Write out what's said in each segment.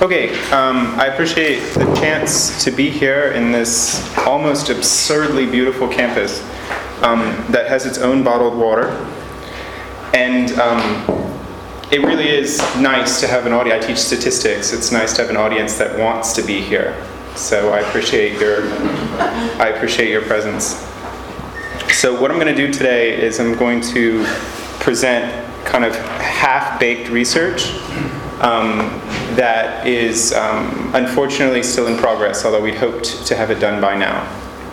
Okay, um, I appreciate the chance to be here in this almost absurdly beautiful campus um, that has its own bottled water. And um, it really is nice to have an audience. I teach statistics. It's nice to have an audience that wants to be here. So I appreciate your, I appreciate your presence. So what I'm going to do today is I'm going to present kind of half-baked research um, that is um, unfortunately still in progress, although we'd hoped to have it done by now.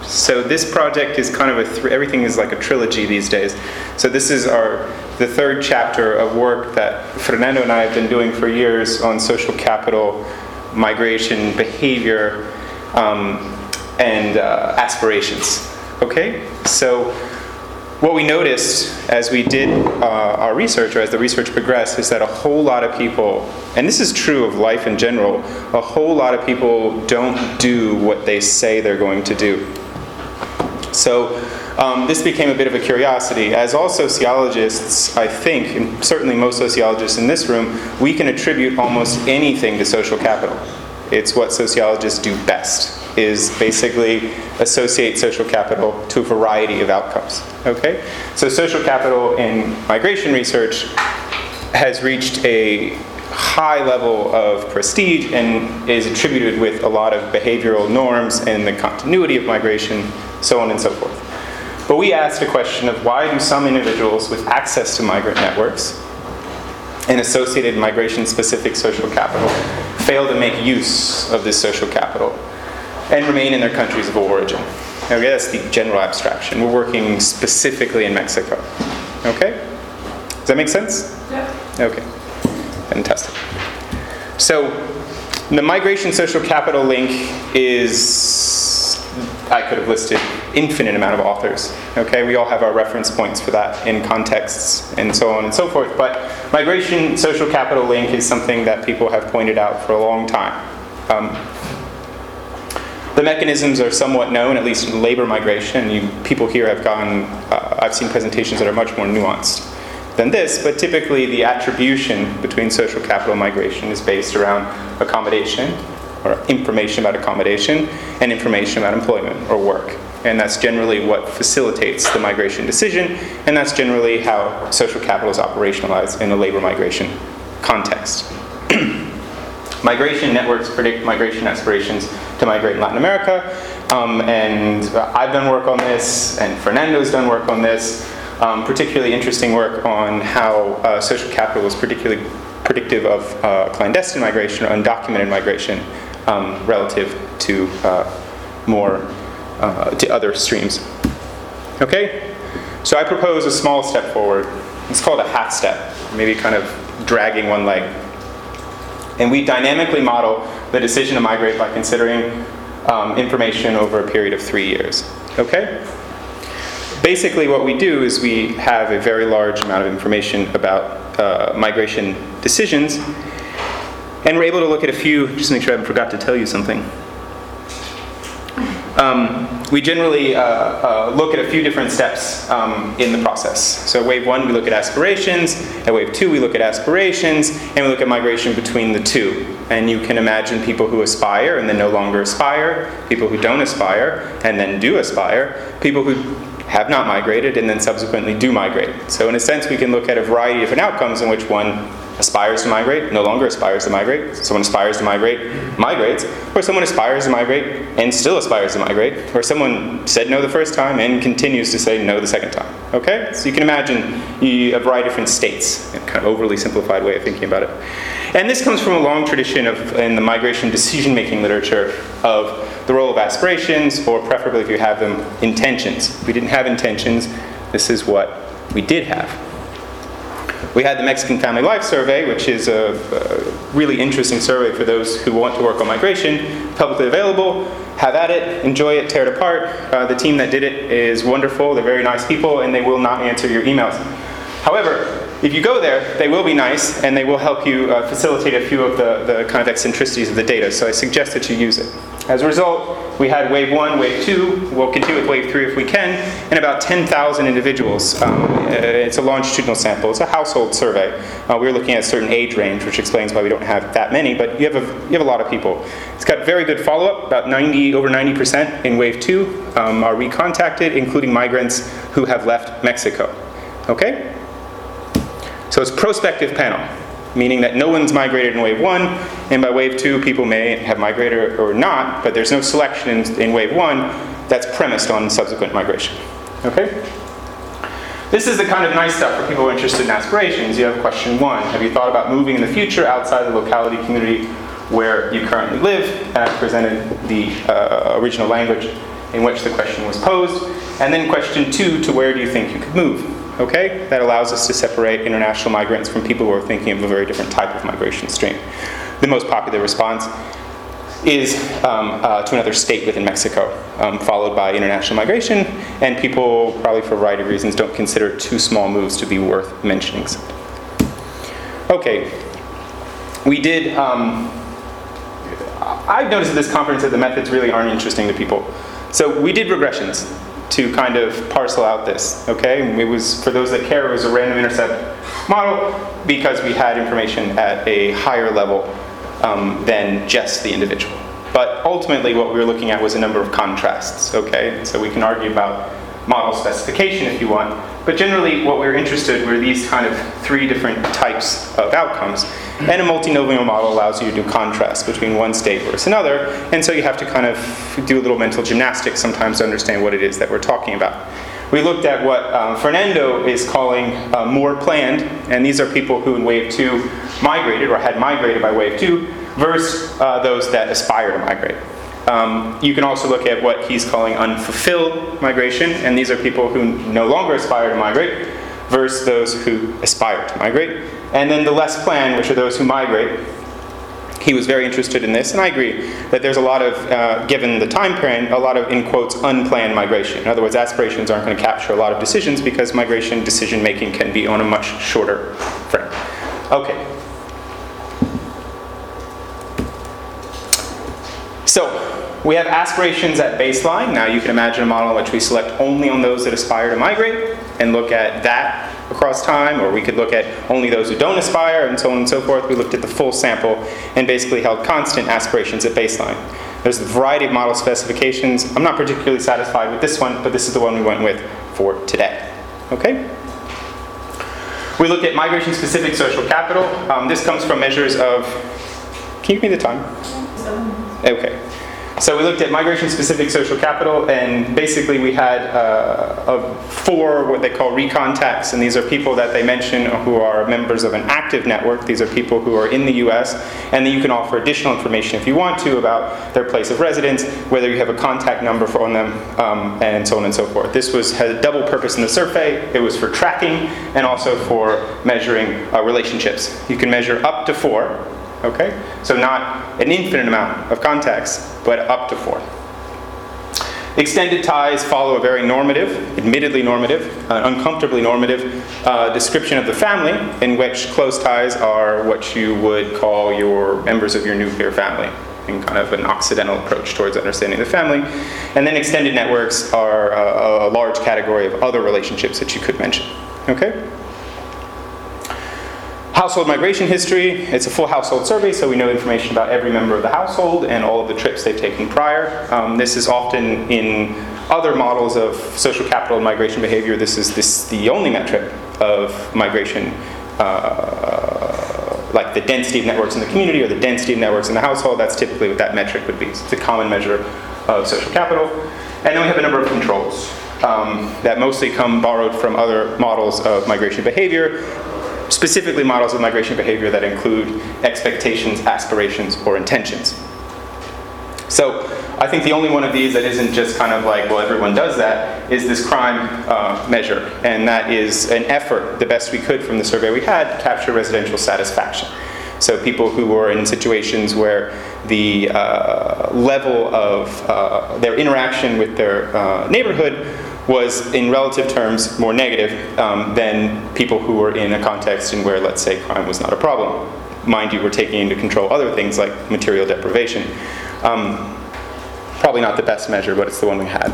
So this project is kind of a th- everything is like a trilogy these days. So this is our the third chapter of work that Fernando and I have been doing for years on social capital, migration, behavior, um, and uh, aspirations. Okay, so what we noticed as we did uh, our research, or as the research progressed, is that a whole lot of people, and this is true of life in general, a whole lot of people don't do what they say they're going to do. So um, this became a bit of a curiosity. As all sociologists, I think, and certainly most sociologists in this room, we can attribute almost anything to social capital. It's what sociologists do best is basically associate social capital to a variety of outcomes. Okay? So social capital in migration research has reached a high level of prestige and is attributed with a lot of behavioral norms and the continuity of migration, so on and so forth. But we asked a question of why do some individuals with access to migrant networks and associated migration specific social capital fail to make use of this social capital and remain in their countries of origin. Okay, that's the general abstraction. We're working specifically in Mexico. Okay? Does that make sense? Yeah. Okay. Fantastic. So, the migration social capital link is, I could have listed infinite amount of authors. Okay, we all have our reference points for that in contexts and so on and so forth. But migration social capital link is something that people have pointed out for a long time. Um, the mechanisms are somewhat known, at least in labor migration. You, people here have gone, uh, I've seen presentations that are much more nuanced than this, but typically the attribution between social capital migration is based around accommodation, or information about accommodation, and information about employment or work. And that's generally what facilitates the migration decision, and that's generally how social capital is operationalized in a labor migration context. Migration networks predict migration aspirations to migrate in Latin America, um, and I've done work on this, and Fernando's done work on this. Um, particularly interesting work on how uh, social capital is particularly predictive of uh, clandestine migration or undocumented migration um, relative to uh, more uh, to other streams. Okay, so I propose a small step forward. It's called a half step, maybe kind of dragging one leg. And we dynamically model the decision to migrate by considering um, information over a period of three years. Okay? Basically, what we do is we have a very large amount of information about uh, migration decisions, and we're able to look at a few, just to make sure I haven't forgot to tell you something. Um, we generally uh, uh, look at a few different steps um, in the process. So, wave one, we look at aspirations. At wave two, we look at aspirations, and we look at migration between the two. And you can imagine people who aspire and then no longer aspire, people who don't aspire and then do aspire, people who have not migrated and then subsequently do migrate. So, in a sense, we can look at a variety of different outcomes in which one aspires to migrate, no longer aspires to migrate, someone aspires to migrate, migrates, or someone aspires to migrate and still aspires to migrate, or someone said no the first time and continues to say no the second time. Okay? So you can imagine a variety of different states, a kind of overly simplified way of thinking about it. And this comes from a long tradition of in the migration decision making literature of the role of aspirations, or preferably if you have them, intentions. We didn't have intentions, this is what we did have. We had the Mexican Family Life Survey, which is a, a, really interesting survey for those who want to work on migration, publicly available. Have at it, enjoy it, tear it apart. Uh, the team that did it is wonderful, they're very nice people, and they will not answer your emails. However, if you go there, they will be nice and they will help you uh, facilitate a few of the, the kind of eccentricities of the data, so I suggest that you use it. As a result, we had wave one, wave two, we'll continue with wave three if we can, and about 10,000 individuals. Um, uh, it's a longitudinal sample, it's a household survey. Uh, we are looking at a certain age range, which explains why we don't have that many, but you have a, you have a lot of people. It's got very good follow up, about 90, over 90% in wave two um, are recontacted, including migrants who have left Mexico. Okay? So it's prospective panel meaning that no one's migrated in wave one, and by wave two, people may have migrated or not, but there's no selection in, in wave one that's premised on subsequent migration. Okay? This is the kind of nice stuff for people interested in aspirations. You have question one Have you thought about moving in the future outside the locality community where you currently live? And I've presented the uh, original language in which the question was posed. And then question two to where do you think you could move? Okay? That allows us to separate international migrants from people who are thinking of a very different type of migration stream. The most popular response is um, uh, to another state within Mexico, um, followed by international migration, and people, probably for a variety of reasons, don't consider two small moves to be worth mentioning. Okay, we did. Um, I've noticed at this conference that the methods really aren't interesting to people. So we did regressions to kind of parcel out this. Okay, it was for those that care, it was a random intercept model because we had information at a higher level um, than just the individual. But ultimately, what we were looking at was a number of contrasts. Okay, so we can argue about model specification if you want, but generally, what we're interested were these kind of three different types of outcomes. And a multinomial model allows you to do contrast between one state versus another, and so you have to kind of do a little mental gymnastics sometimes to understand what it is that we're talking about. We looked at what um, Fernando is calling uh, more planned, and these are people who in wave two migrated or had migrated by wave two, versus uh, those that aspire to migrate. Um, you can also look at what he's calling unfulfilled migration, and these are people who no longer aspire to migrate versus those who aspire to migrate. And then the less planned, which are those who migrate. He was very interested in this, and I agree that there's a lot of, uh, given the time period, a lot of, in quotes, unplanned migration. In other words, aspirations aren't going to capture a lot of decisions because migration decision making can be on a much shorter frame. Okay. So, we have aspirations at baseline. Now you can imagine a model in which we select only on those that aspire to migrate and look at that across time, or we could look at only those who don't aspire, and so on and so forth. We looked at the full sample and basically held constant aspirations at baseline. There's a variety of model specifications. I'm not particularly satisfied with this one, but this is the one we went with for today. Okay? We looked at migration specific social capital. Um, this comes from measures of. Can you give me the time? Okay. So we looked at migration-specific social capital, and basically we had uh, four what they call recontacts, and these are people that they mention who are members of an active network. These are people who are in the U.S., and then you can offer additional information if you want to about their place of residence, whether you have a contact number for on them, um, and so on and so forth. This was had a double purpose in the survey. It was for tracking and also for measuring uh, relationships. You can measure up to four, Okay? So not an infinite amount of contacts, but up to four. Extended ties follow a very normative, admittedly normative, uh, uncomfortably normative uh, description of the family, in which close ties are what you would call your members of your nuclear family, in kind of an Occidental approach towards understanding the family. And then extended networks are a, a large category of other relationships that you could mention. Okay? Household migration history, it's a full household survey, so we know information about every member of the household and all of the trips they've taken prior. Um, this is often in other models of social capital and migration behavior, this is this, the only metric of migration, uh, like the density of networks in the community or the density of networks in the household, that's typically what that metric would be. It's a common measure of social capital. And then we have a number of controls. Um, that mostly come borrowed from other models of migration behavior specifically models of migration behavior that include expectations, aspirations, or intentions. So I think the only one of these that isn't just kind of like, well, everyone does that, is this crime uh, measure. And that is an effort, the best we could from the survey we had, to capture residential satisfaction. So people who were in situations where the uh, level of uh, their interaction with their uh, neighborhood was, in relative terms, more negative um, than people who were in a context in where, let's say, crime was not a problem. Mind you, we're taking into control other things like material deprivation. Um, probably not the best measure, but it's the one we had.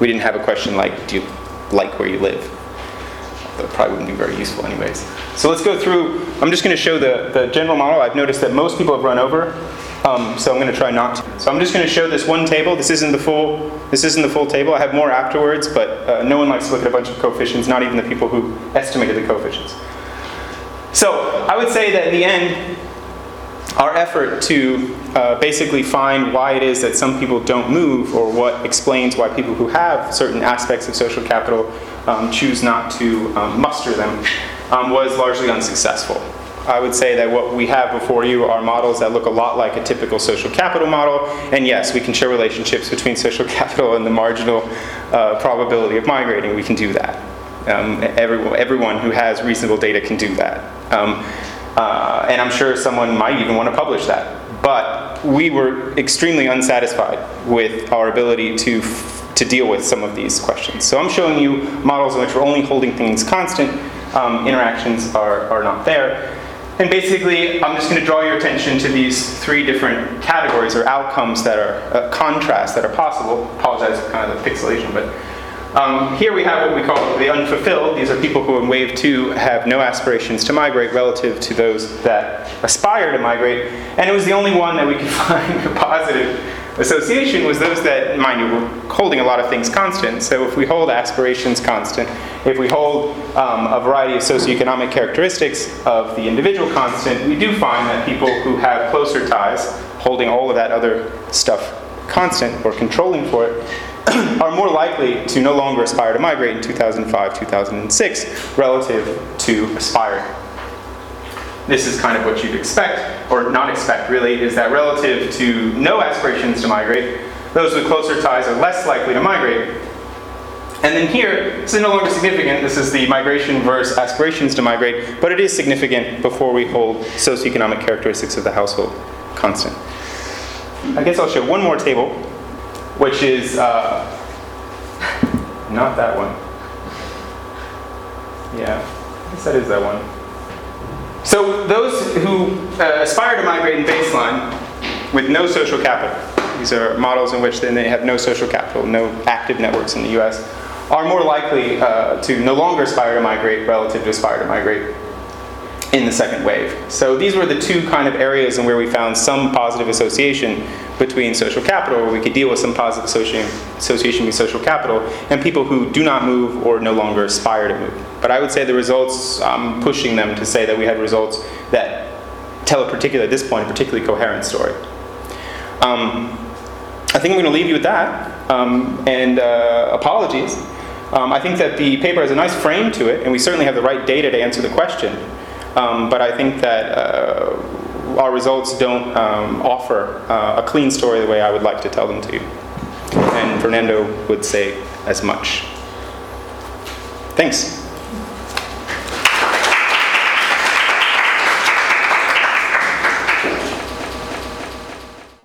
We didn't have a question like, do you like where you live? That probably wouldn't be very useful anyways. So let's go through, I'm just going to show the, the general model. I've noticed that most people have run over, um, so I'm going to try not to. So I'm just going to show this one table. This isn't the full, this isn't the full table. I have more afterwards, but uh, no one likes to look at a bunch of coefficients, not even the people who estimated the coefficients. So I would say that in the end, our effort to uh, basically find why it is that some people don't move or what explains why people who have certain aspects of social capital um, choose not to um, muster them um, was largely unsuccessful. I would say that what we have before you are models that look a lot like a typical social capital model, and yes, we can show relationships between social capital and the marginal uh, probability of migrating. We can do that. Um, everyone, everyone who has reasonable data can do that. Um, uh, and I'm sure someone might even want to publish that. But we were extremely unsatisfied with our ability to, to deal with some of these questions. So I'm showing you models in which we're only holding things constant, um, interactions are, are not there. And basically, I'm just going to draw your attention to these three different categories or outcomes that are uh, contrasts that are possible. Apologize for kind of the pixelation, but um, here we have what we call the unfulfilled. These are people who in wave two have no aspirations to migrate relative to those that aspire to migrate. And it was the only one that we could find a positive association was those that, mind you, we're holding a lot of things constant. So if we hold aspirations constant, if we hold um, a variety of socioeconomic characteristics of the individual constant, we do find that people who have closer ties, holding all of that other stuff constant or controlling for it, are more likely to no longer aspire to migrate in 2005, 2006 relative to aspiring. This is kind of what you'd expect, or not expect really, is that relative to no aspirations to migrate, those with closer ties are less likely to migrate. And then here, this is no longer significant. This is the migration versus aspirations to migrate, but it is significant before we hold socioeconomic characteristics of the household constant. I guess I'll show one more table which is uh, not that one. Yeah, I guess that is that one. So those who uh, aspire to migrate in baseline with no social capital, these are models in which then they have no social capital, no active networks in the US, are more likely uh, to no longer aspire to migrate relative to aspire to migrate in the second wave. So these were the two kind of areas in where we found some positive association between social capital, where we could deal with some positive association with social capital, and people who do not move or no longer aspire to move. But I would say the results, I'm pushing them to say that we had results that tell a particular, at this point, a particularly coherent story. Um, I think I'm going to leave you with that, um, and uh, apologies. Um, I think that the paper has a nice frame to it, and we certainly have the right data to answer the question. Um, but I think that uh, our results don't um, offer uh, a clean story the way I would like to tell them to you. And Fernando would say as much. Thanks.